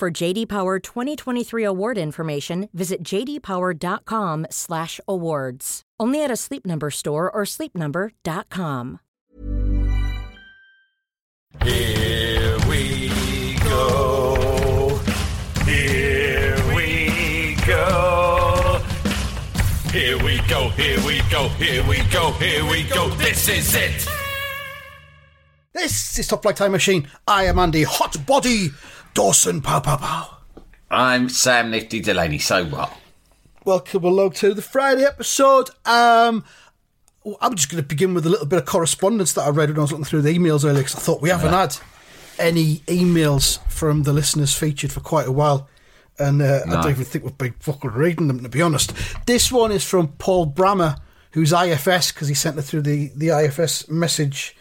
For JD Power 2023 award information, visit jdpower.com/awards. Only at a Sleep Number store or sleepnumber.com. Here we go. Here we go. Here we go. Here we go. Here we go. Here we go. This is it. This is Top Flight Time Machine. I am Andy Hot Body Dawson. Pow pow pow. I'm Sam Nifty Delaney. So what? Welcome along to the Friday episode. Um, I'm just going to begin with a little bit of correspondence that I read when I was looking through the emails earlier because I thought we haven't had any emails from the listeners featured for quite a while. And uh, I don't even think we've been fucking reading them, to be honest. This one is from Paul Brammer, who's IFS, because he sent it through the, the IFS message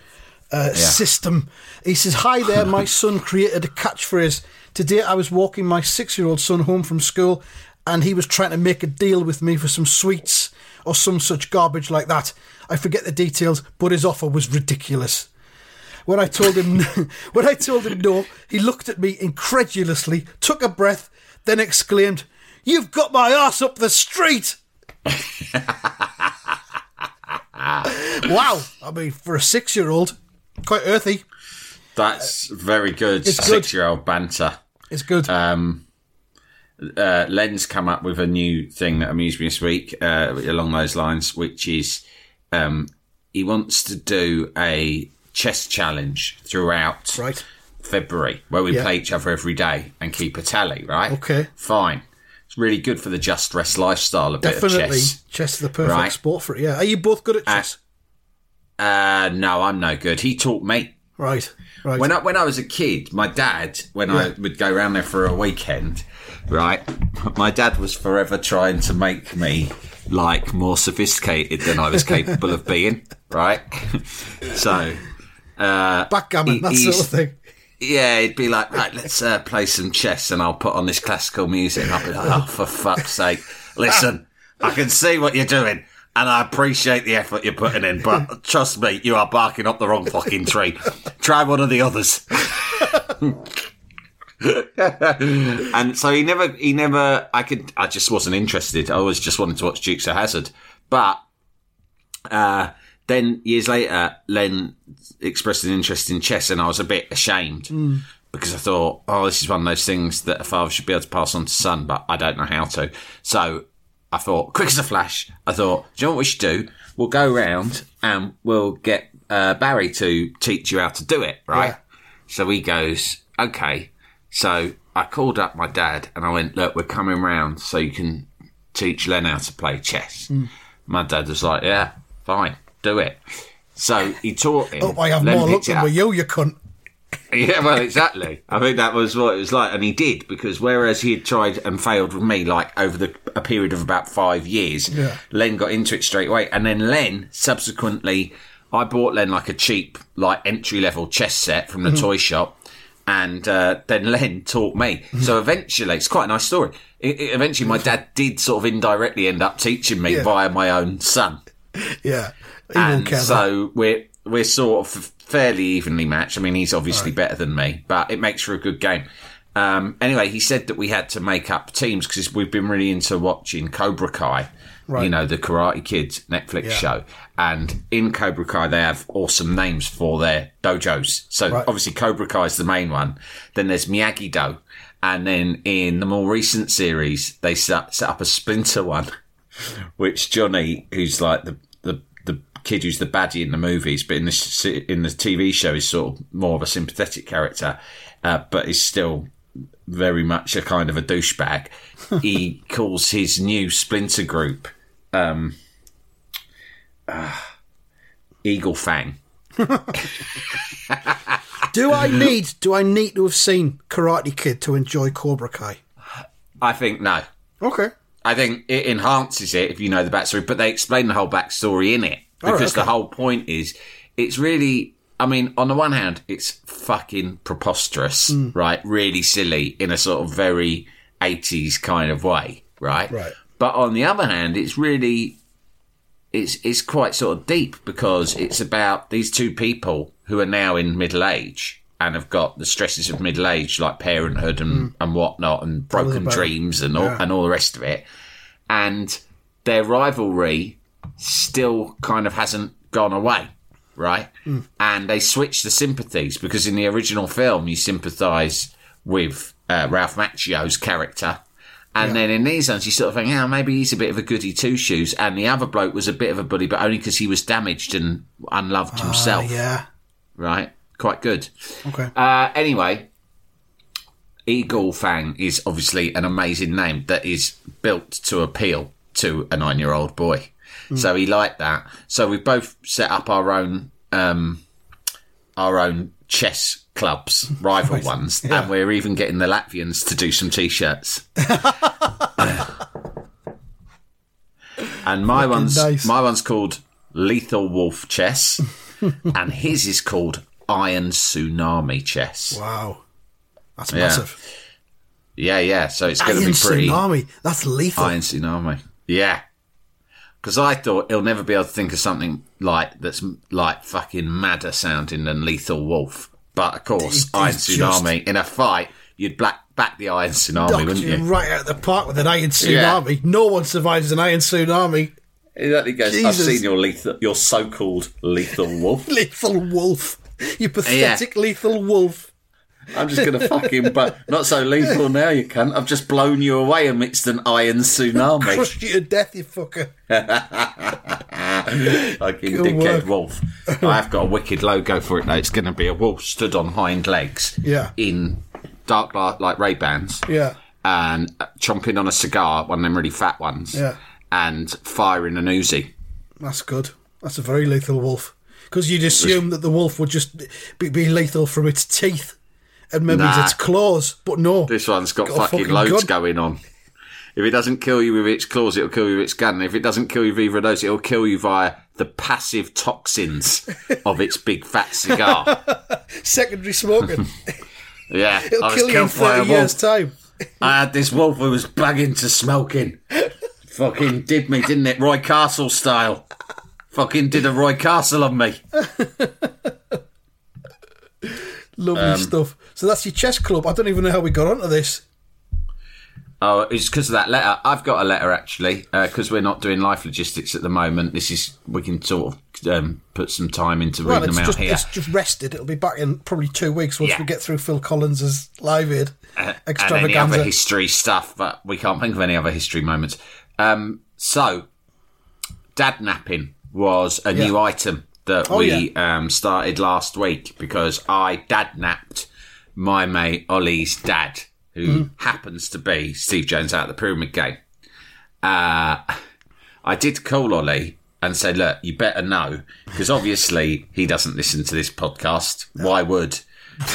uh, system. He says, Hi there, my son created a catchphrase. Today I was walking my six year old son home from school and he was trying to make a deal with me for some sweets or some such garbage like that. I forget the details, but his offer was ridiculous. When I told him when I told him no, he looked at me incredulously, took a breath, then exclaimed, You've got my ass up the street! wow. I mean, for a six year old, quite earthy. That's very good. It's good. Six-year-old banter. It's good. Um, uh, Len's come up with a new thing that amused me this week uh, along those lines, which is um, he wants to do a chess challenge throughout right. February where we Yeah. play each other every day and keep a tally, right? Okay. Fine. It's really good for the just rest lifestyle, a bit of Definitely. chess. Chess is the perfect Right. sport for it, yeah. Are you both good at chess? Uh, no, I'm no good. He taught me. right. Right. When I when I was a kid, my dad, when I would go around there for a weekend, right, my dad was forever trying to make me like more sophisticated than I was capable of being, right? so, uh, Backgammon, he- that sort of thing. yeah, he'd be like, right, let's uh, play some chess, and I'll put on this classical music. And I'll be like, oh, for fuck's sake, listen, I can see what you're doing. And I appreciate the effort you're putting in, but trust me, you are barking up the wrong fucking tree. Try one of the others. and so he never, he never, I could, I just wasn't interested. I always just wanted to watch Dukes of Hazzard. But, uh, then years later, Len expressed an interest in chess and I was a bit ashamed because I thought, oh, this is one of those things that a father should be able to pass on to son, but I don't know how to. So I thought, quick as a flash, I thought, do you know what we should do? We'll go round and we'll get uh, Barry to teach you how to do it, right? Yeah. So he goes, okay. So I called up my dad and I went, look, we're coming round so you can teach Len how to play chess. Hmm. My dad was like, yeah, fine, do it. So he taught him. Oh, I have Len more luck than with you, you cunt. Yeah, well, exactly. I think that was what it was like, and he did because whereas he had tried and failed with me, like over the a period of about five years, Yeah. Len got into it straight away, and then Len subsequently, I bought Len like a cheap, like entry level chess set from the toy shop, and uh, then Len taught me. So eventually, it's quite a nice story. I- I- eventually, my dad did sort of indirectly end up teaching me Yeah. via my own son Yeah. He and so we're we're sort of fairly evenly matched. I mean, he's obviously better than me, but it makes for a good game. Um, anyway, he said that we had to make up teams because we've been really into watching Cobra Kai, Right. you know, the Karate Kid Netflix Yeah. show. And in Cobra Kai, they have awesome names for their dojos. So Right. obviously, Cobra Kai is the main one. Then there's Miyagi Do. And then in the more recent series, they set, set up a Splinter one which Johnny, who's like the the kid who's the baddie in the movies, but in the in the TV show is sort of more of a sympathetic character, uh, but is still very much a kind of a douchebag. he calls his new splinter group um, uh, Eagle Fang. Do I need do I need to have seen Karate Kid to enjoy Cobra Kai? I think no. Okay. I think it enhances it if you know the backstory, but they explain the whole backstory in it All right, because the okay. whole point is it's really. I mean, on the one hand, it's fucking preposterous, Hmm. right? Really silly in a sort of very 80s kind of way, right? Right. But on the other hand, it's really it's it's quite sort of deep because it's about these two people who are now in middle age and have got the stresses of middle age, like parenthood and, and whatnot, and broken dreams and all Yeah. and all the rest of it. And their rivalry still kind of hasn't gone away, right? And they switch the sympathies because in the original film you sympathise with uh, Ralph Macchio's character. And then in these ones, you sort of think, oh, maybe he's a bit of a goody two shoes. And the other bloke was a bit of a bully, but only because he was damaged and unloved himself. Ah, yeah. Right? Quite good. Okay. Uh, anyway, Eagle Fang is obviously an amazing name that is built to appeal to a nine year old boy. So he liked that. So we both set up our own um, our own chess clubs, rival ones, and we're even getting the Latvians to do some t-shirts. and my one's nice. my one's called Lethal Wolf Chess, and his is called Iron Tsunami Chess. wow. That's Yeah. massive. Yeah, yeah. So it's going to be pretty tsunami. That's lethal. Iron Tsunami. Yeah. Because I thought he'll never be able to think of something like that's like fucking madder sounding than Lethal Wolf. But of course, It- Iron it's just- Tsunami in a fight, you'd black, back the Iron Tsunami, wouldn't you you? right out of the park with an iron tsunami. No one survives an iron tsunami. Exactly. Goes, I've seen your lethal, your so-called Lethal Wolf. Lethal wolf. You pathetic lethal wolf. I'm just going to fucking, but not so lethal now, you cunt. I've just blown you away amidst an Iron Tsunami. Crushed you to death, you fucker. Fucking Good dickhead work. wolf. I've got a wicked logo for it though. It's going to be a wolf stood on hind legs. Yeah. In dark like Ray Bans. Yeah. And chomping on a cigar, one of them really fat ones. Yeah. And firing an Uzi. That's good. That's a very lethal wolf. Because you'd assume that the wolf would just be, be lethal from its teeth and maybe Nah. its claws, but no. This one's got, Got fucking, fucking loads gun. going on. If it doesn't kill you with its claws, it'll kill you with its gun. If it doesn't kill you with either of those, it'll kill you via the passive toxins of its big fat cigar. Secondary smoking. Yeah, It'll I kill you in 30 years' time. I had this wolf who was bugging to smoking. Fucking did me, didn't it? Roy Castle style. Fucking did a Roy Castle on me. Lovely Um, stuff. So that's your chess club. I don't even know how we got onto this. Oh, it's because of that letter. I've got a letter actually, because we're not doing life logistics at the moment. This is we can sort of um, put some time into reading it's them out just, here. it's just rested. It'll be back in probably two weeks once Yeah. we get through Phil Collins's live aid Uh, and any other extravaganza. history stuff, but we can't think of any other history moments. Um, so, dad napping was a new item that Oh, we um, started last week because I dad napped my mate Ollie's dad, who Mm-hmm. happens to be Steve Jones out of the Pyramid Game. Uh, I did call Ollie and say, look, you better know, because obviously he doesn't listen to this podcast. Why would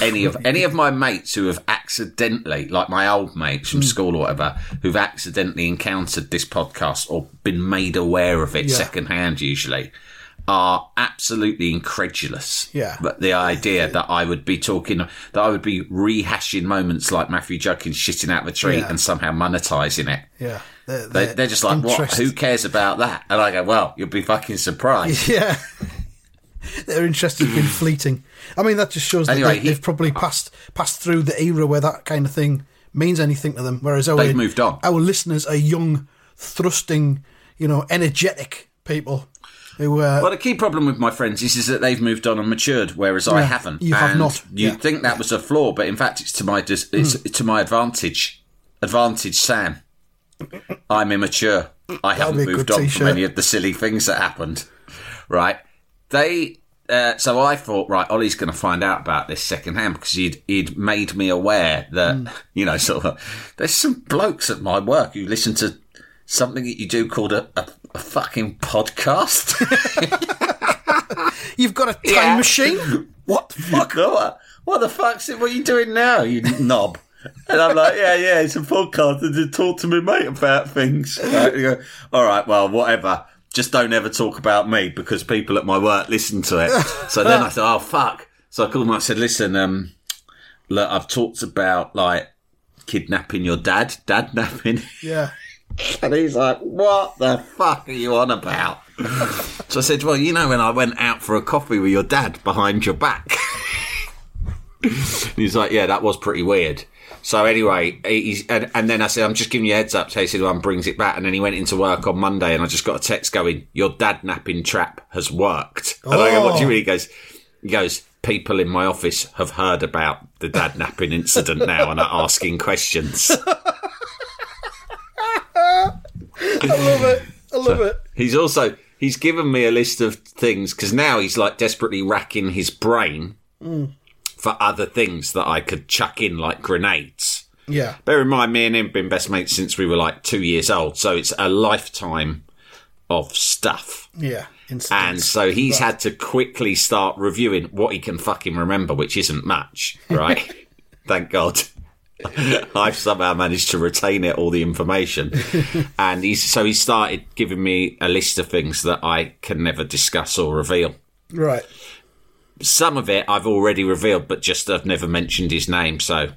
any of any of my mates who have accidentally, like my old mates from school or whatever, who've accidentally encountered this podcast or been made aware of it Yeah. secondhand usually, are absolutely incredulous. Yeah. But the idea that I would be talking, that I would be rehashing moments like Matthew Judkins shitting out the tree Yeah. and somehow monetizing it. yeah. They're, They, they're they're just like, what? Who cares about that? And I go, well, you'll be fucking surprised. Yeah. Their interest has been fleeting. I mean, that just shows that Anyway, they, he- they've probably passed passed through the era where that kind of thing means anything to them. Whereas our, They've moved on. Our listeners are young, thrusting, you know, energetic people who. Uh, Well, the key problem with my friends is, is that they've moved on and matured, whereas I haven't. you have And not, You'd yeah. think that was a flaw, but in fact, it's to my dis- it's Hmm. to my advantage. Advantage, Sam. I'm immature. I haven't moved on from t-shirt. any of the silly things that happened. Right? They. Uh, so I thought, right, Ollie's going to find out about this secondhand because he'd he'd made me aware that Hmm. you know, sort of, there's some blokes at my work who listen to something that you do called a, a, a fucking podcast. You've got a time Yeah. machine? What the fuck? What, what the fuck's it? What are you doing now, you knob? And I'm like, yeah, yeah, it's a podcast and to talk to my mate about things. Right, go, All right, well, whatever. Just don't ever talk about me because people at my work listen to it. So then I thought, oh fuck. So I called him. I said, listen, um, look, I've talked about like kidnapping your dad, dad napping. Yeah. And he's like, what the fuck are you on about? so I said, well, you know, when I went out for a coffee with your dad behind your back. and he's like, yeah, that was pretty weird. So anyway, he's, and, and then I said, I'm just giving you a heads up. So he said, well, brings it back. And then he went into work on Monday and I just got a text going, your dad napping trap has worked. And I go, what do you mean? He goes, he goes, people in my office have heard about the dad napping incident now and are asking questions. I love it. I love it. He's also he's given me a list of things because now he's like desperately racking his brain mm. for other things that I could chuck in like grenades. Yeah. Bear in mind, me and him have been best mates since we were like two years old, so it's a lifetime of stuff. Yeah. And so he's had to quickly start reviewing what he can fucking remember, which isn't much, right? Thank God. I've somehow managed to retain it, all the information. and he's so he started giving me a list of things that I can never discuss or reveal. Right. Some of it I've already revealed, but just I've never mentioned his name, so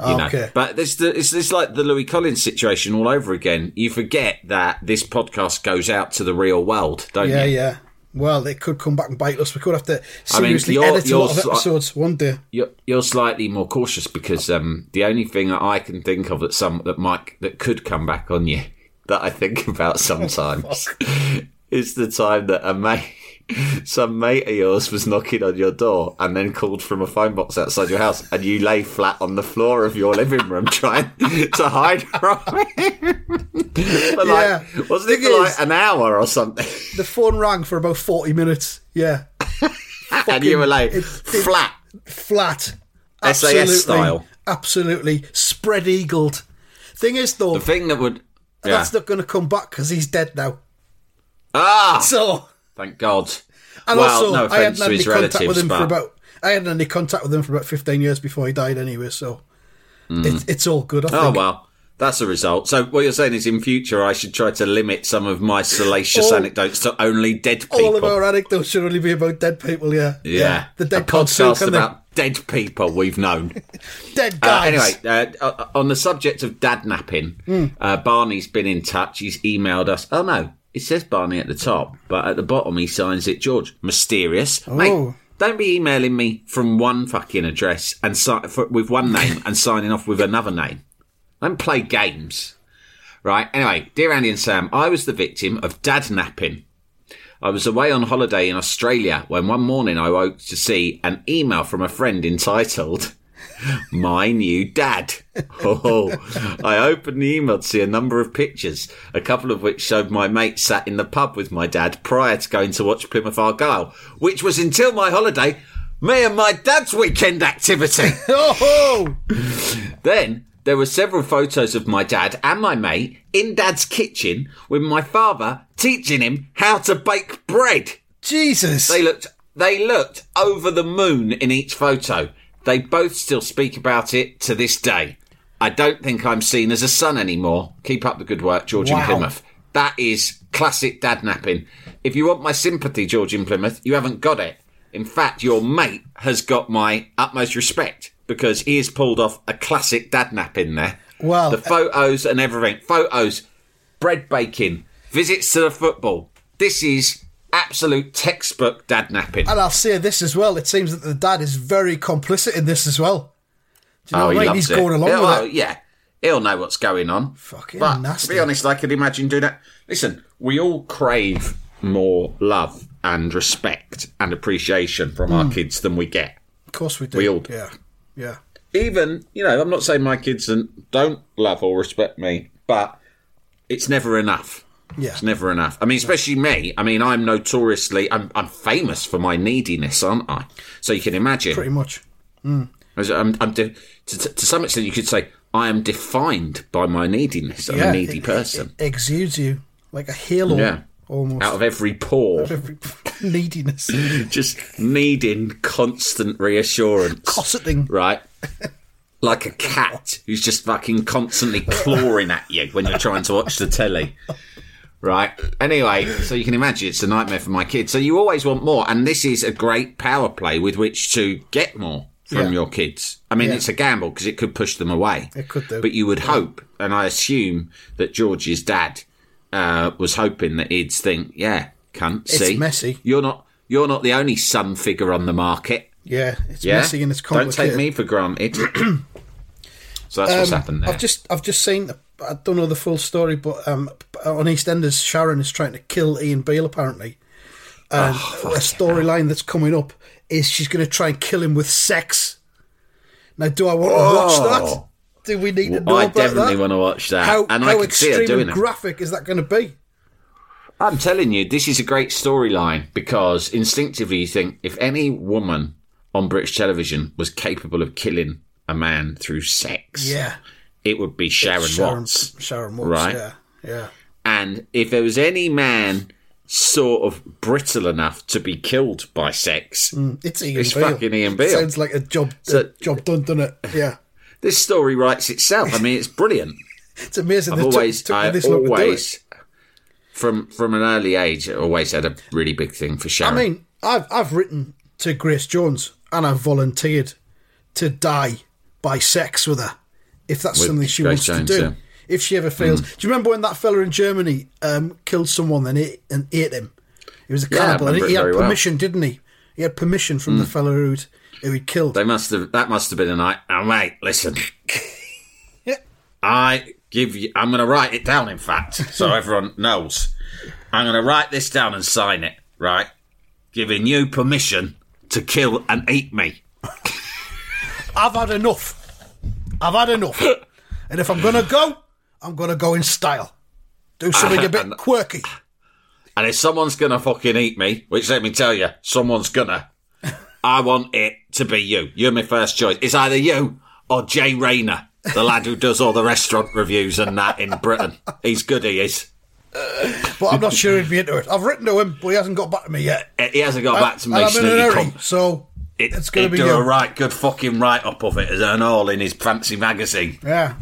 you know. Okay. But this the, it's, it's like the Louis Collins situation all over again. You forget that this podcast goes out to the real world, don't you? Yeah, you? yeah. Well, it could come back and bite us. We could have to I mean, seriously you're- edit a lot of episodes one day. You're, you're slightly more cautious because um, the only thing that I can think of that some that might that could come back on you that I think about sometimes is the time that a mate, some mate of yours was knocking on your door and then called from a phone box outside your house and you lay flat on the floor of your living room trying to hide from him. For like, Yeah. wasn't it Thing for like an hour or something? The phone rang for about 40 minutes. Yeah. and you were like it- it- flat. Flat. SAS Absolutely. style. Absolutely. Spread eagled. Thing is, though, The thing that would. Yeah. that's not going to come back because he's dead now. Ah! So, Thank God. and well, also, no I offense hadn't to had any his contact relatives, with him but for about. I hadn't had any contact with him for about 15 years before he died anyway, so it's, it's all good, I oh think. well, that's a result. So what you're saying is, in future, I should try to limit some of my salacious All- anecdotes to only dead people. All of our anecdotes should only be about dead people, yeah. yeah. The dead pod podcast about dead people we've known. dead Uh, guys. anyway, uh, uh, on the subject of dad napping, Hmm. uh, Barney's been in touch. He's emailed us. Oh no, it says Barney at the top, but at the bottom he signs it George. Mysterious, Oh. mate. Don't be emailing me from one fucking address and si- for, with one name and signing off with another name. Don't play games, right? Anyway, dear Andy and Sam, I was the victim of dad napping. I was away on holiday in Australia when one morning I woke to see an email from a friend entitled my new dad. Oh, I opened the email to see a number of pictures, a couple of which showed my mate sat in the pub with my dad prior to going to watch Plymouth Argyle, which was until my holiday, me and my dad's weekend activity. Oh, Then there were several photos of my dad and my mate in dad's kitchen with my father teaching him how to bake bread. Jesus. They looked they looked over the moon in each photo. They both still speak about it to this day. I don't think I'm seen as a son anymore. Keep up the good work, George in Plymouth. That is classic dad napping. If you want my sympathy, George in Plymouth, you haven't got it. In fact, your mate has got my utmost respect because he has pulled off a classic dad nap in there. Well, the photos and everything. Photos, bread baking, visits to the football. This is absolute textbook dad napping. And I'll say this as well. It seems that the dad is very complicit in this as well. Do you know oh, what I mean? He's it. going along Yeah, with it. Yeah, he'll know what's going on. Fucking but nasty. to be honest, I could imagine doing that. Listen, we all crave more love and respect and appreciation from Hmm. our kids than we get. Of course we do. We all do. Yeah. Yeah. Even, you know, I'm not saying my kids don't- love or respect me, but it's never enough. Yeah. It's never enough. I mean, especially me. I mean, I'm notoriously, I'm, I'm famous for my neediness, aren't I? So you can imagine. Pretty much. Mm. As I'm, I'm de- to, to some extent, you could say I am defined by my neediness. I'm yeah. a needy it- person. It exudes you like a halo. yeah. Almost. out of every pore, Every neediness, just needing constant reassurance. cosseting. right? Like a cat who's just fucking constantly clawing at you when you're trying to watch the telly. Right. Anyway, so you can imagine it's a nightmare for my kids. So you always want more, and this is a great power play with which to get more from Yeah. your kids. I mean, Yeah. it's a gamble because it could push them away. It could do. But you would hope, and I assume that George's dad uh, was hoping that he'd think, "Yeah, cunt, It's see, It's messy. You're not, you're not the only sun figure on the market." Yeah, it's Yeah, messy and it's complicated. don't take me for granted. so that's what's Um, happened there. I've just I've just seen I don't know the full story, but um, on EastEnders, Sharon is trying to kill Ian Beale apparently, and Oh, a storyline that's coming up is she's going to try and kill him with sex. Now, do I want to watch that? Do we need to know I about definitely that? want to watch that, How, and how I can see her doing graphic is that going to be? I'm telling you, this is a great storyline because instinctively you think if any woman on British television was capable of killing a man through sex, Yeah, it would be Sharon, Sharon Watts. Sharon Watts. Right. Yeah, yeah. And if there was any man sort of brittle enough to be killed by sex, mm, It's Ian It's Beale. fucking Ian Beale. Sounds like a job So- a job done, doesn't it? Yeah. This story writes itself. I mean, it's brilliant. It's amazing. I've took- always, took, me I this long to do it. always, from from an early age, I always had a really big thing for I Sharon. mean, I've I've written to Grace Jones and I've volunteered to die by sex with her if that's With something she Grace wants Jones, to do. yeah. Mm. If she ever fails, do you remember when that fella in Germany um, killed someone and ate, and ate him? He was a Yeah, I cannibal, and he had very well. Mm. permission, didn't he? He had permission from the hmm. fella who'd who he killed. They must have. That must have been a night. Oh, mate, listen. I give you. I'm going to write it down. In fact, so everyone knows. I'm going to write this down and sign it. Right, giving you permission to kill and eat me. I've had enough. I've had enough. and if I'm gonna go, I'm gonna go in style. Do something a bit quirky. And if someone's going to fucking eat me, which let me tell you, someone's gonna. I want it to be you. You're my first choice. It's either you or Jay Rayner, the lad who does all the restaurant reviews and that in Britain. He's good. He is. But I'm not sure he'd be into it. I've written to him, but he hasn't got back to me yet. He hasn't got back to me. I'm in a hurry, so It, it's going to be do a right good fucking write up of it as an all in his fancy magazine. Yeah.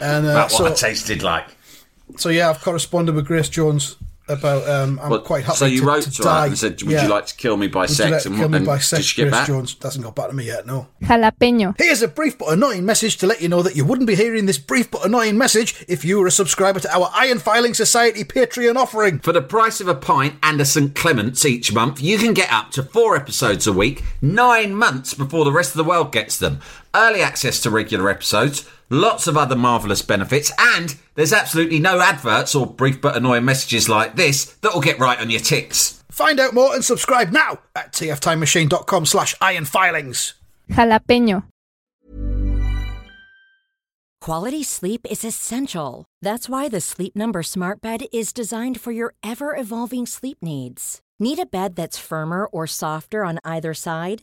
And uh, That's so, what I tasted like. so yeah, I've corresponded with Grace Jones about. Um, I'm But- quite happy. so you to, wrote to, to, die. her and said, "Would Yeah. you like to kill me by Would you sex?" like and kill what- me and by did sex? she get Grace back? Jones hasn't got back to me yet. No. Jalapeño. Here's a brief but annoying message to let you know that you wouldn't be hearing this brief but annoying message if you were a subscriber to our Iron Filing Society Patreon offering. For the price of a pint and a St Clements each month, you can get up to four episodes a week, nine months before the rest of the world gets them. Early access to regular episodes, lots of other marvellous benefits, and there's absolutely no adverts or brief but annoying messages like this that will get right on your tits. Find out more and subscribe now at tftimemachine.com slash ironfilings. Jalapeño. Quality sleep is essential. That's why the Sleep Number Smart Bed is designed for your ever evolving sleep needs. Need a bed that's firmer or softer on either side?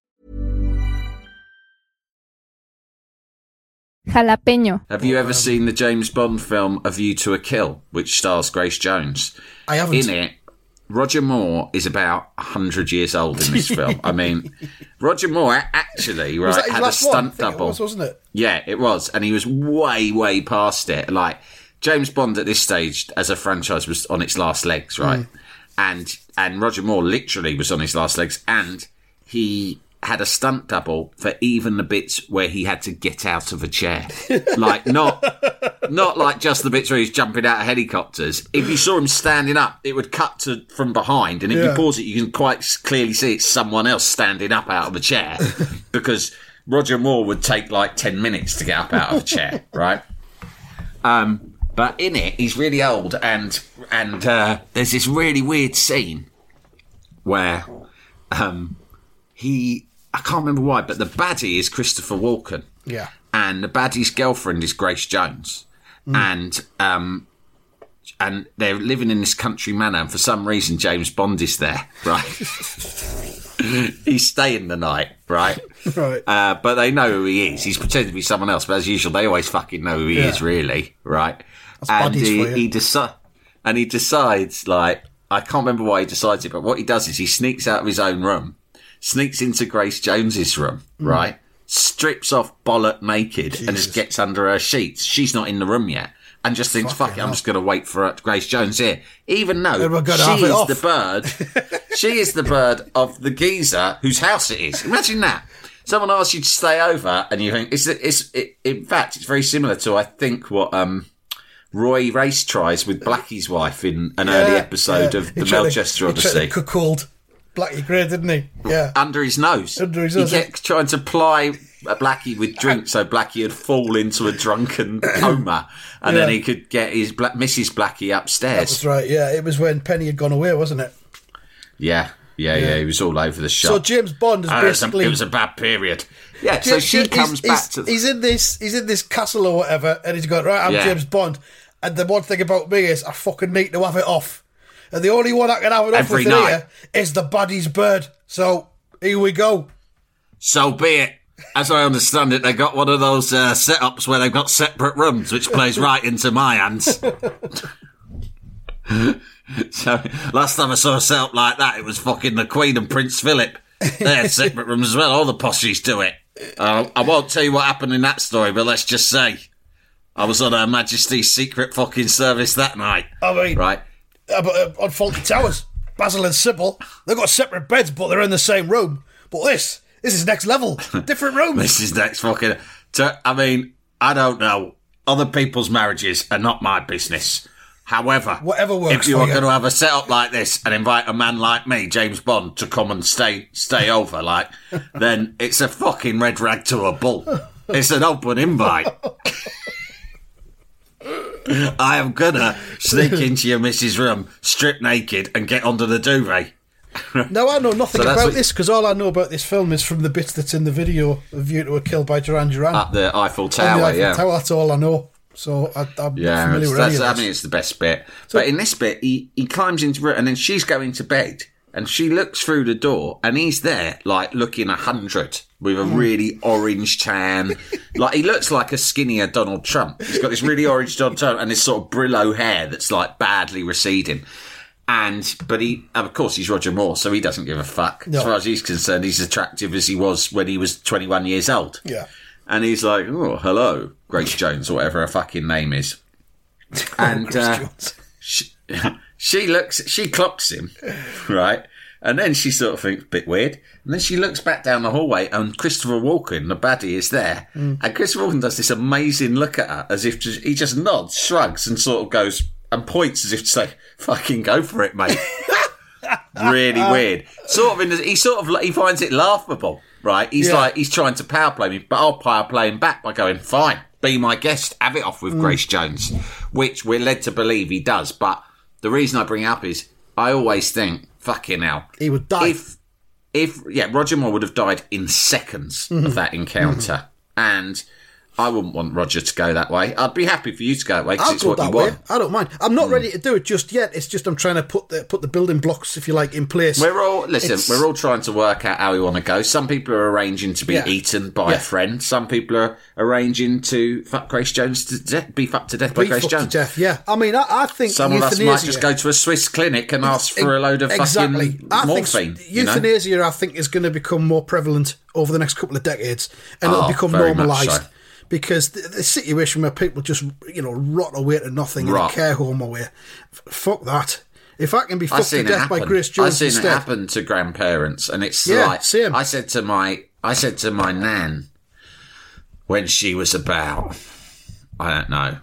Jalapeño. Have you ever seen the James Bond film A View to a Kill, which stars Grace Jones? I haven't. In it, Roger Moore is about 100 years old in this film. I mean, Roger Moore actually right, Was that his had a last one? Stunt double. It was, wasn't it? Yeah, it was. And he was way, way past it. Like, James Bond at this stage, as a franchise, was on its last legs, right? Hmm. and and Roger Moore literally was on his last legs, and he had a stunt double for even the bits where he had to get out of a chair, like not not like just the bits where he's jumping out of helicopters. If you saw him standing up, it would cut to from behind, and if Yeah. you pause it, you can quite clearly see it's someone else standing up out of a chair because Roger Moore would take like ten minutes to get up out of a chair, right? Um, but in it, he's really old, and and uh, there's this really weird scene where um, he I can't remember why, but the baddie is Christopher Walken, Yeah. and the baddie's girlfriend is Grace Jones, and um, and they're living in this country manor, and for some reason James Bond is there, right? He's staying the night, right? Right. Uh, but they know who he is. He's pretending to be someone else, but as usual, they always fucking know who he Yeah. is, really, right? and buddies he, he and he decides, like, I can't remember why he decides it, but what he does is he sneaks out of his own room, sneaks into Grace Jones's room, Mm. right? Strips off bollock naked and just gets under her sheets. She's not in the room yet. And just thinks, fuck it, I'm just going to wait for Grace Jones here. Even though she is the bird she is the bird of the geezer whose house it is. Imagine that. Someone asks you to stay over, and you think it's it's it, in fact it's very similar to I think what um Roy Race tries with Blackie's wife in an early episode yeah. of the Melchester Odyssey. cuckold Blackie Gray, didn't he? Yeah. under his nose. Under his nose. he kept trying to ply a Blackie with drink so Blackie would fall into a drunken coma, and then he could get his Mrs. Blackie upstairs. That's right. Yeah. It was when Penny had gone away, wasn't it? Yeah, yeah, yeah, He was all over the shop. So James Bond is Ah, it, was a, basically. it was a bad period. Yeah, so she comes he's, back to. He's in this. He's in this castle or whatever, and he's going right. I'm Yeah. James Bond, and the one thing about me is I fucking need to have it off, and the only one I can have it off Every night. here is the baddie's bird. So here we go. So be it. As I understand it, they got one of those uh, setups where they've got separate rooms, which plays right into my hands. so last time I saw a setup like that, it was fucking the Queen and Prince Philip. They had separate rooms as well. All the poshies do it. Uh, I won't tell you what happened in that story, but let's just say I was on Her Majesty's secret fucking service that night. I mean, Right. Uh, but, uh, on Fawlty Towers, Basil and Sybil, they've got separate beds, but they're in the same room. But this, this is next level, different rooms. This is next fucking. To, I mean, I don't know. Other people's marriages are not my business. However, Whatever works if you are you. going to have a setup like this and invite a man like me, James Bond, to come and stay stay over, like, then it's a fucking red rag to a bull. It's an open invite. I am gonna sneak into your missus' room, strip naked, and get under the duvet. Now I know nothing So about what- this because all I know about this film is from the bits that's in the video of View to a Kill by Duran Duran. Up the Eiffel On the Tower, Eiffel yeah. Tower, that's all I know. So I, I'm Yeah, familiar with that's, any I mean, it's the best bit. but in this bit, he, he climbs into it, and then she's going to bed, and she looks through the door, and he's there, like looking a hundred with a really orange tan. like he looks like a skinnier Donald Trump. He's got this really orange Donald Trump and this sort of Brillo hair that's like badly receding. And but he, of course, he's Roger Moore, so he doesn't give a fuck. No. As far as he's concerned, he's as attractive as he was when he was 21 years old. Yeah. And he's like, oh, hello, Grace Jones, or whatever her fucking name is. And uh, she, she looks, she clocks him, right? And then she sort of thinks, a bit weird. And then she looks back down the hallway, and Christopher Walken, the baddie, is there. Mm. And Christopher Walken does this amazing look at her, as if just, he just nods, shrugs, and sort of goes and points as if to say, "Fucking go for it, mate." really uh, weird. Sort of in, the, he sort of he finds it laughable, right? He's Yeah. like he's trying to power play me, but I'll power play him back by going, "Fine, be my guest, have it off with mm. Grace Jones," which we're led to believe he does. But the reason I bring it up is I always think, "Fucking hell." He would die. if if yeah, Roger Moore would have died in seconds Mm-hmm. of that encounter, and I wouldn't want Roger to go that way. I'd be happy for you to go that way because it's what you way. want. I don't mind. I'm not hmm. ready to do it just yet. It's just I'm trying to put the put the building blocks, if you like, in place. We're all listen. It's- We're all trying to work out how we want to go. Some people are arranging to be Yeah. eaten by Yeah. a friend. Some people are arranging to fuck Grace Jones to death, be fucked to death by Beef Grace Jones. death, yeah. I mean, I, I think Some of us might just go to a Swiss clinic and ask for a load of exactly. fucking I morphine. think you know? euthanasia, I think, is going to become more prevalent over the next couple of decades, and Oh, it'll become normalised. so. Because the, the situation where people just, you know, rot away to nothing Rot. in a care home away, f- fuck that. If I can be fucked to death by. Grace I've Jones seen instead, it happen to grandparents, and it's Yeah, like same. I said to my I said to my nan when she was about I don't know,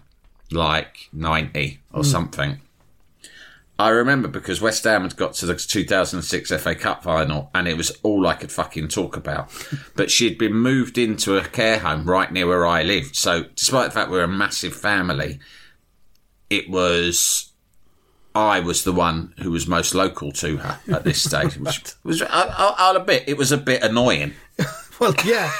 like ninety or Hmm. something. I remember because West Ham had got to the 2006 FA Cup final, and it was all I could fucking talk about. but she'd been moved into a care home right near where I lived. So, despite the fact we're a massive family, it was I was the one who was most local to her at this stage. Which was, I, I, I'll admit, it was a bit annoying. well, yeah,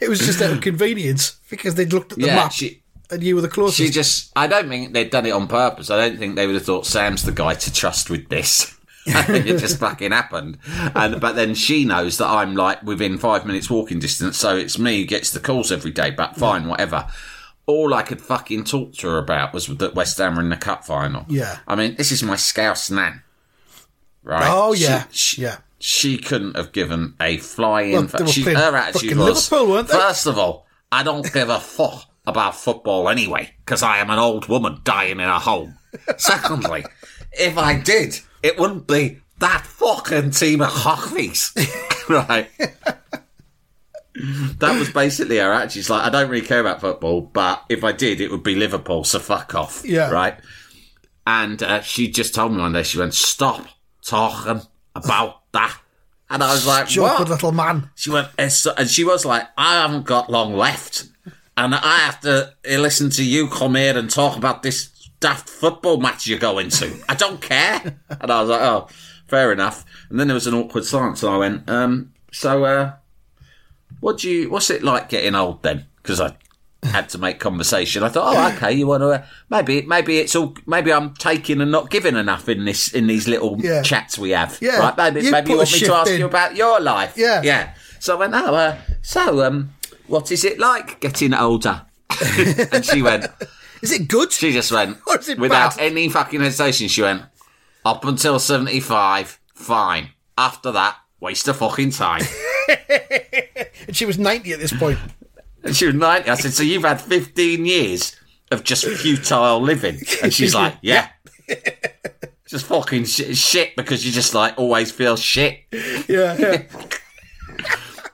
it was just out of convenience because they'd looked at the Yeah, map she- and you were the closest. She just, I don't think they'd done it on purpose. I don't think they would have thought Sam's the guy to trust with this. I think it just fucking happened. And but then she knows that I'm like within five minutes walking distance, so it's me who gets the calls every day. But fine, whatever. All I could fucking talk to her about was that West Ham were in the cup final. Yeah. I mean, this is my Scouse nan, right? oh yeah, she- yeah. she couldn't have given a flying. Well, she, her attitude was Liverpool, weren't they? first of all, I don't give a fuck about football anyway because I am an old woman dying in a home. Secondly, if I did, it wouldn't be that fucking team of hockleys, right? That was basically her attitude. She's like, I don't really care about football, but if I did, it would be Liverpool, so fuck off. Yeah. Right? And uh, she just told me one day, she went, stop talking about that. And I was like, Awkward what? little man. She went, and she was like, I haven't got long left. And I have to uh, listen to you come here and talk about this daft football match you're going to. I don't care. And I was like, oh, fair enough. And then there was an awkward silence. And I went, um, so, uh, what do you, what's it like getting old then? Because I had to make conversation. I thought, oh, okay, you want to, uh, maybe, maybe it's all, maybe I'm taking and not giving enough in this, in these little Yeah. chats we have. Yeah. Right? Maybe, You maybe you want me to ask in. you about your life. Yeah. Yeah. So I went, oh, uh, so, um, what is it like getting older? and she went, Is it good? she just went, Or is it without bad? any fucking hesitation, she went, up until 75, fine. After that, waste of fucking time. and she was ninety at this point. and she was 90. I said, so you've had 15 years of just futile living. And she's like, yeah. just fucking sh- shit because you just like always feel shit. Yeah, yeah.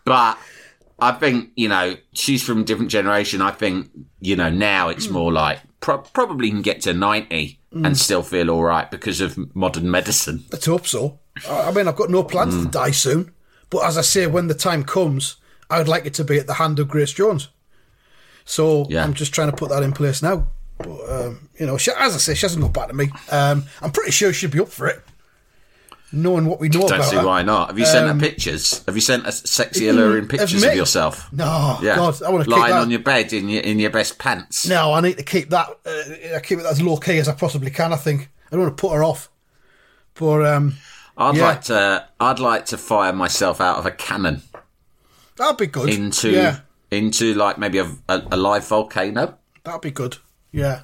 But I think, you know, she's from a different generation. I think, you know, now it's more like pro- probably can get to 90 and still feel all right because of modern medicine. Let's hope so. I I mean, I've got no plans Mm. to die soon, but as I say, when the time comes, I would like it to be at the hand of Grace Jones. So Yeah. I'm just trying to put that in place now. But um, you know, she, as I say, she hasn't got back to me. Um, I'm pretty sure she'd be up for it, knowing what we know Don't about see her. why not. Have you sent her pictures? Have you sent her sexy, alluring pictures of yourself? No, Yeah. God, I want to keep Lying on your bed in your in your best pants. No, I need to keep that. Uh, I keep it as low key as I possibly can. I think I don't want to put her off. But um, I'd Yeah. like to. I'd like to fire myself out of a cannon that'd be good. into yeah, into like maybe a, a, a live volcano. that'd be good. Yeah.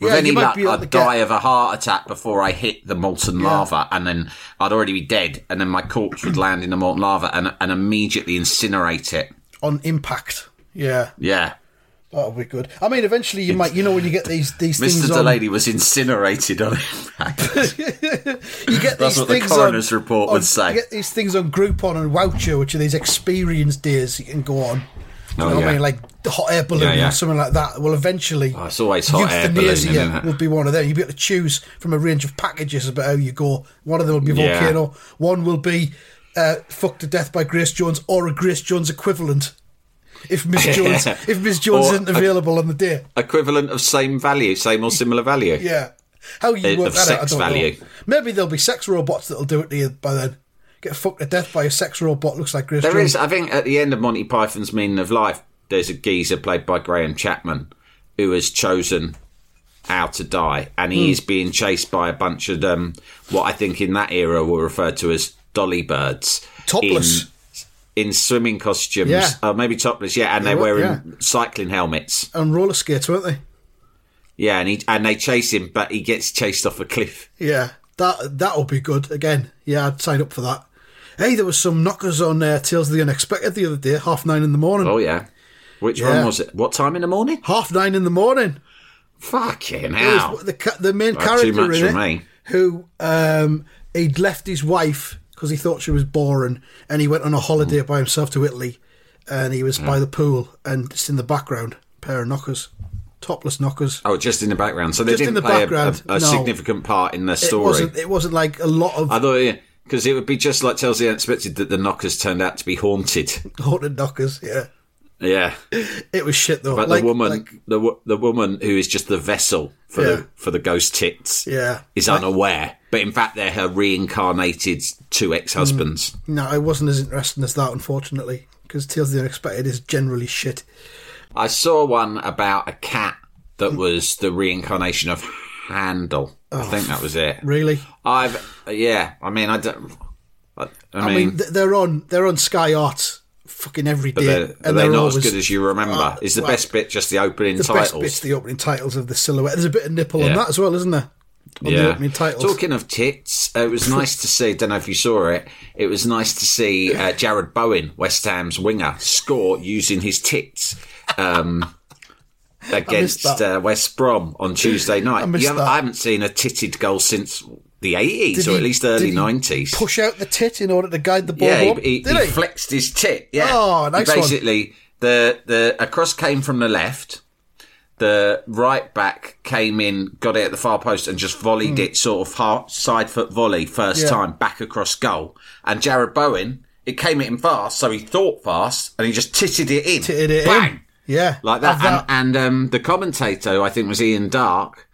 With yeah, any luck, I'd get- die of a heart attack before I hit the molten lava, and then I'd already be dead, and then my corpse would land in the molten lava and and immediately incinerate it. on impact. Yeah, Yeah, that'll be good. I mean, eventually you might, you know, when you get these these Mr. things on, Delaney was incinerated on impact. you get That's these what the things coroner's on, report on- would say. You get these things on Groupon and Wowcher, which are these experience days you can go on. You Oh, know what yeah. I mean? Like hot air balloon Yeah, yeah. or something like that. Well, eventually, Oh, it's always hot air balloon. it? will be one of them. You'll be able to choose from a range of packages about how you go. One of them will be Yeah. volcano. One will be uh, fucked to death by Grace Jones or a Grace Jones equivalent. If Miss Jones, if Miss Jones Or isn't a- available on the day, Equivalent of same value, same or similar value. yeah. How you Uh, work of that out, I don't value. know. Maybe there'll be sex robots that'll do it to you by then. Get fucked to death by a sex robot. Looks like Grace There Jones. is, I think, at the end of Monty Python's Meaning of Life, there's a geezer played by Graham Chapman who has chosen how to die, and he is being chased by a bunch of um, what I think in that era were referred to as dolly birds, Topless. in, in swimming costumes, Yeah. uh, maybe topless, yeah, and They they're were, wearing yeah. cycling helmets, and roller skates, weren't they? yeah, and he and they chase him, but he gets chased off a cliff. Yeah, that that'll be good. Again, yeah, I'd sign up for that. Hey, there was some knockers on uh, Tales of the Unexpected the other day, half nine in the morning. Oh yeah, which Yeah. one was it? What time in the morning? Half nine in the morning. Fucking It hell! was the the main character in it, me. who um, he'd left his wife because he thought she was boring, and he went on a holiday by himself to Italy, and he was by the pool, and just in the background, pair of knockers, topless knockers. Oh, just in the background. So they Just in didn't the play a, background, a, a no. significant part in the It story. wasn't. It wasn't like a lot of I thought, yeah, because it would be just like Tales of the Unexpected that the knockers turned out to be haunted. haunted knockers. Yeah, Yeah, it was shit though. but like, the woman, like, the the woman who is just the vessel for Yeah. the for the ghost tits, Yeah. is Like- unaware. But in fact, they're her reincarnated two ex-husbands. Mm. no, it wasn't as interesting as that, unfortunately, because Tales of the Unexpected is generally shit. I saw one about a cat that was the reincarnation of Handel. I think that was it. Really, I've yeah. I mean, I don't. I, I I mean, mean, they're on they're on Sky Arts fucking every but they're, and they're, not always, as good as you remember. Uh, is the best bit just the opening the titles? best bit's the opening titles of the silhouette. There's a bit of nipple on that as well, isn't there? On the opening titles. Talking of tits, uh, it was nice to see. Don't know if you saw it. It was nice to see uh, Jarrod Bowen, West Ham's winger, score using his tits um, against uh, West Brom on Tuesday night. I You haven't- I haven't seen a titted goal since the eighties Did or he- at least early he nineties. Push out the tit in order to guide the ball Yeah, he, he, he flexed his tit. Yeah. Oh, nice He one. Basically, the the a cross came from the left. The right back came in, got it at the far post, and just volleyed it sort of half, side foot volley first. Yeah. time back across goal. And Jarrod Bowen, it came at him fast, so he thought fast, and he just titted it in, Titted it bang, in. Yeah, like that. That. And, and um, the commentator, I think was Ian Darke,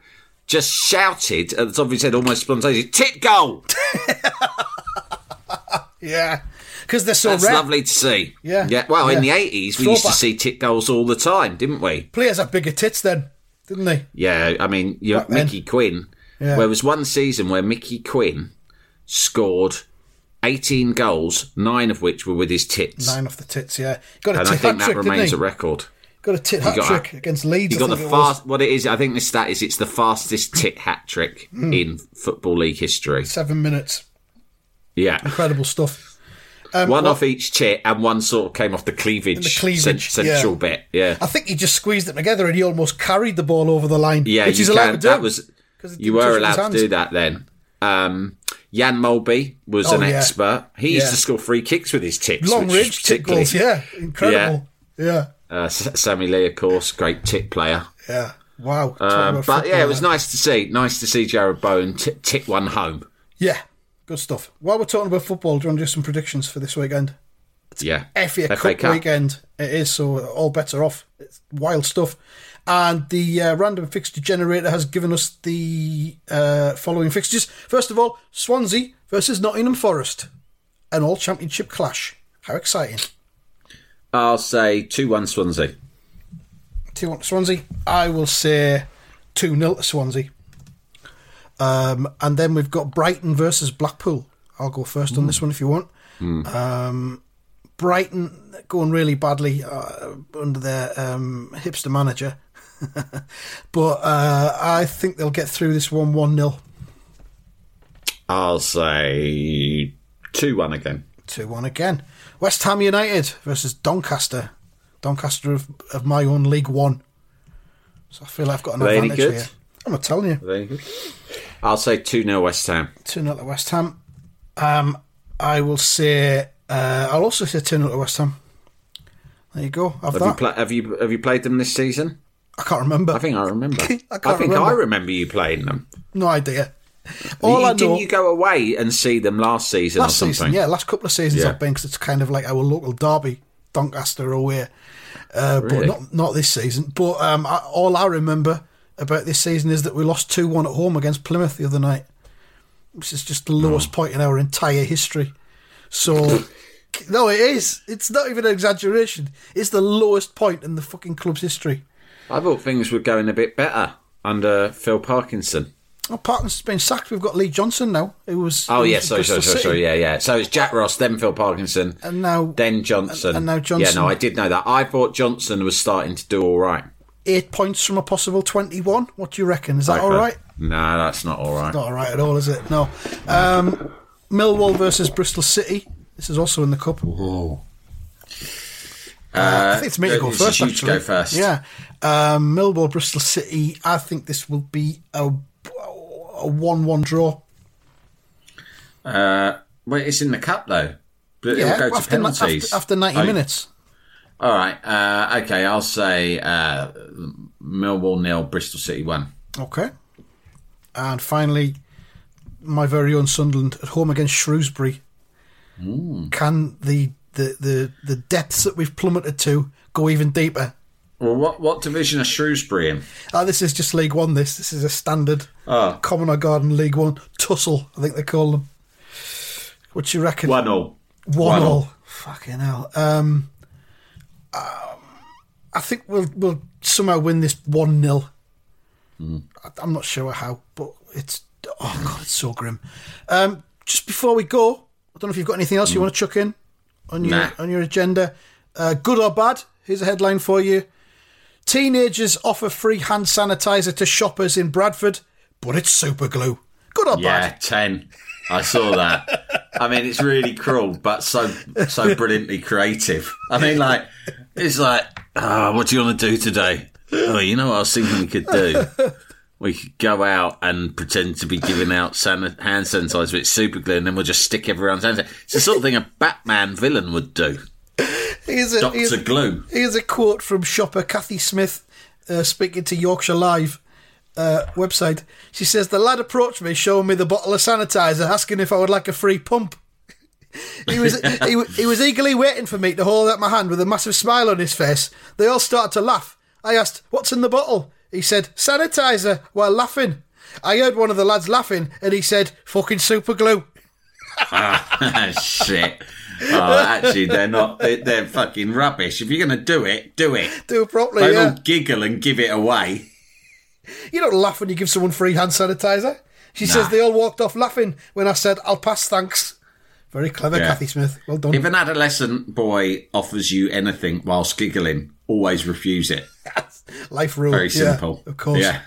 just shouted at the top of his head, almost spontaneously, "Tit goal!" yeah, because they're so That's rare. lovely to see. Yeah. Yeah. Well, in the 80s, we used to see tit goals all the time, didn't we? Players have bigger tits then, didn't they? Yeah. I mean, you Back then. Mickey Quinn. Yeah. There was one season where Mickey Quinn scored 18 goals, nine of which were with his tits. Nine off the tits. Yeah, got a And I tit think hat that trick, didn't remains a record. Got a tit hat a- trick against Leeds. He got the think it was. fast. What it is, I think the stat is it's the fastest tit hat trick Hmm. in football league history. seven minutes. Yeah, Incredible stuff. Um, one off each tit, and one sort of came off the cleavage, The cleavage, cen- central yeah. bit. Yeah, I think he just squeezed it together and he almost carried the ball over the line. Yeah, which you he's allowed to do. That was you were allowed to do that then. Um, Jan Molby was Oh, an yeah. expert. He used Yeah. to score free kicks with his tits. long which was range tit particularly- goals. Yeah, incredible. Yeah, Uh, Sammy Lee, of course, great tit player. yeah. Wow. Um, but yeah, it was nice to see. Nice to see Jarrod Bowen t- tit one home. Yeah, good stuff. While we're talking about football, do you want to do some predictions for this weekend? Yeah, FA, FA Cup, weekend. It is, so all bets are off. It's wild stuff. And the uh, random fixture generator has given us the uh, following fixtures. First of all, Swansea versus Nottingham Forest. An all championship clash. How exciting. I'll say two one Swansea. 2 1 Swansea. I will say 2 0 to Swansea. Um, and then we've got Brighton versus Blackpool. I'll go first on this one if you want. Um, Brighton going really badly uh, under their um, hipster manager. but uh, I think they'll get through this one 1 0. I'll say two one again. 2 1 again. West Ham United versus Doncaster. Doncaster of, of my own League One. So I feel I've got an advantage good? here. I'm not telling you. Very good. I'll say two 0 West Ham. 2 0 to West Ham. Um, I will say, uh, I'll also say 2 0 to West Ham. There you go. Have, Have that. you pla- have you have you played them this season? I can't remember. I think I remember. I I, think remember. I remember you playing them. no idea. All You- I know. didn't you go away and see them last season last or something? season, yeah, last couple of seasons Yeah. I've been because it's kind of like our local derby, Doncaster away. Uh, Really? But not not this season. But um, I, all I remember about this season is that we lost 2 1 at home against Plymouth the other night, which is just the lowest Oh. point in our entire history. So, no, it is. It's not even an exaggeration. It's the lowest point in the fucking club's history. I thought things were going a bit better under Phil Parkinson. Oh, Parkinson's been sacked. We've got Lee Johnson now, who was. Oh who yeah, was at sorry, sorry, sorry, sorry, yeah, yeah. So it's Jack Ross, then Phil Parkinson, And now then Johnson, and now Johnson. Yeah, no, I did know that. I thought Johnson was starting to do all right. eight points from a possible 21. What do you reckon? Is that all Okay. right? No, that's not all right. Not all right at all, is it? No. Um, Millwall versus Bristol City. This is also in the cup. Uh, I think it's me to go first. you to actually. go first. Yeah. Um, Millwall, Bristol City. I think this will be a a one-one draw. Uh, well, it's in the cup though. But Yeah, it'll go after, ni- penalties. after, after 90 Oh, minutes. All right. Uh, okay, I'll say uh, Millwall nil, Bristol City one. Okay. And finally, my very own Sunderland at home against Shrewsbury. Can the, the, the, the depths that we've plummeted to go even deeper? Well, what what division is Shrewsbury in? Ah, this is just League One. This this is a standard Oh. Commoner Garden League One tussle. I think they call them. What you reckon? One all. One One all. all. Fucking hell. Um, um, I think we'll we'll somehow win this one 0 Hmm. I'm not sure how, but it's oh god, it's so grim. Um, just before we go, I don't know if you've got anything else you want to chuck in on your Nah. on your agenda. Uh, good or bad? Here's a headline for you. Teenagers offer free hand sanitizer to shoppers in Bradford, but it's super glue. Good or Yeah, bad? ten. I saw that. I mean, it's really cruel, but so so brilliantly creative. I mean, like it's like, oh, what do you want to do today? Oh, you know what I was thinking we could do. We could go out and pretend to be giving out san- hand sanitizer with super glue, and then we'll just stick everyone's hands. It's the sort of thing a Batman villain would do. Here's a, here's, Glue. here's a quote from shopper Kathy Smith uh, speaking to Yorkshire Live uh, website. She says, The lad approached me showing me the bottle of sanitizer, asking if I would like a free pump. he was he, he was eagerly waiting for me to hold out my hand with a massive smile on his face. They all started to laugh. I asked, "What's in the bottle?" He said, "Sanitizer," while laughing. I heard one of the lads laughing, and he said, "Fucking super glue." Shit. Oh, actually, they're not. They're, they're fucking rubbish. If you're going to do it, do it. Do it properly, Don't yeah. all giggle and give it away. You don't laugh when you give someone free hand sanitizer. She says they all walked off laughing when I said, "I'll pass, thanks." Very clever, Yeah. Kathy Smith. Well done. If an adolescent boy offers you anything whilst giggling, always refuse it. Life rule. Very Yeah, simple. of course. Yeah.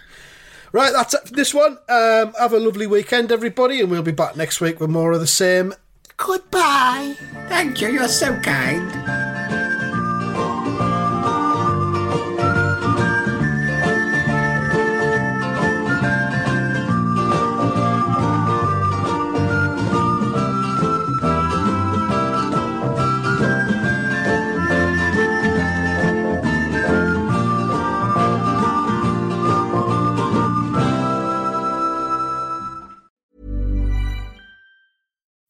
Right, that's it for this one. Um, have a lovely weekend, everybody, and we'll be back next week with more of the same. Goodbye. Thank you. You're so kind.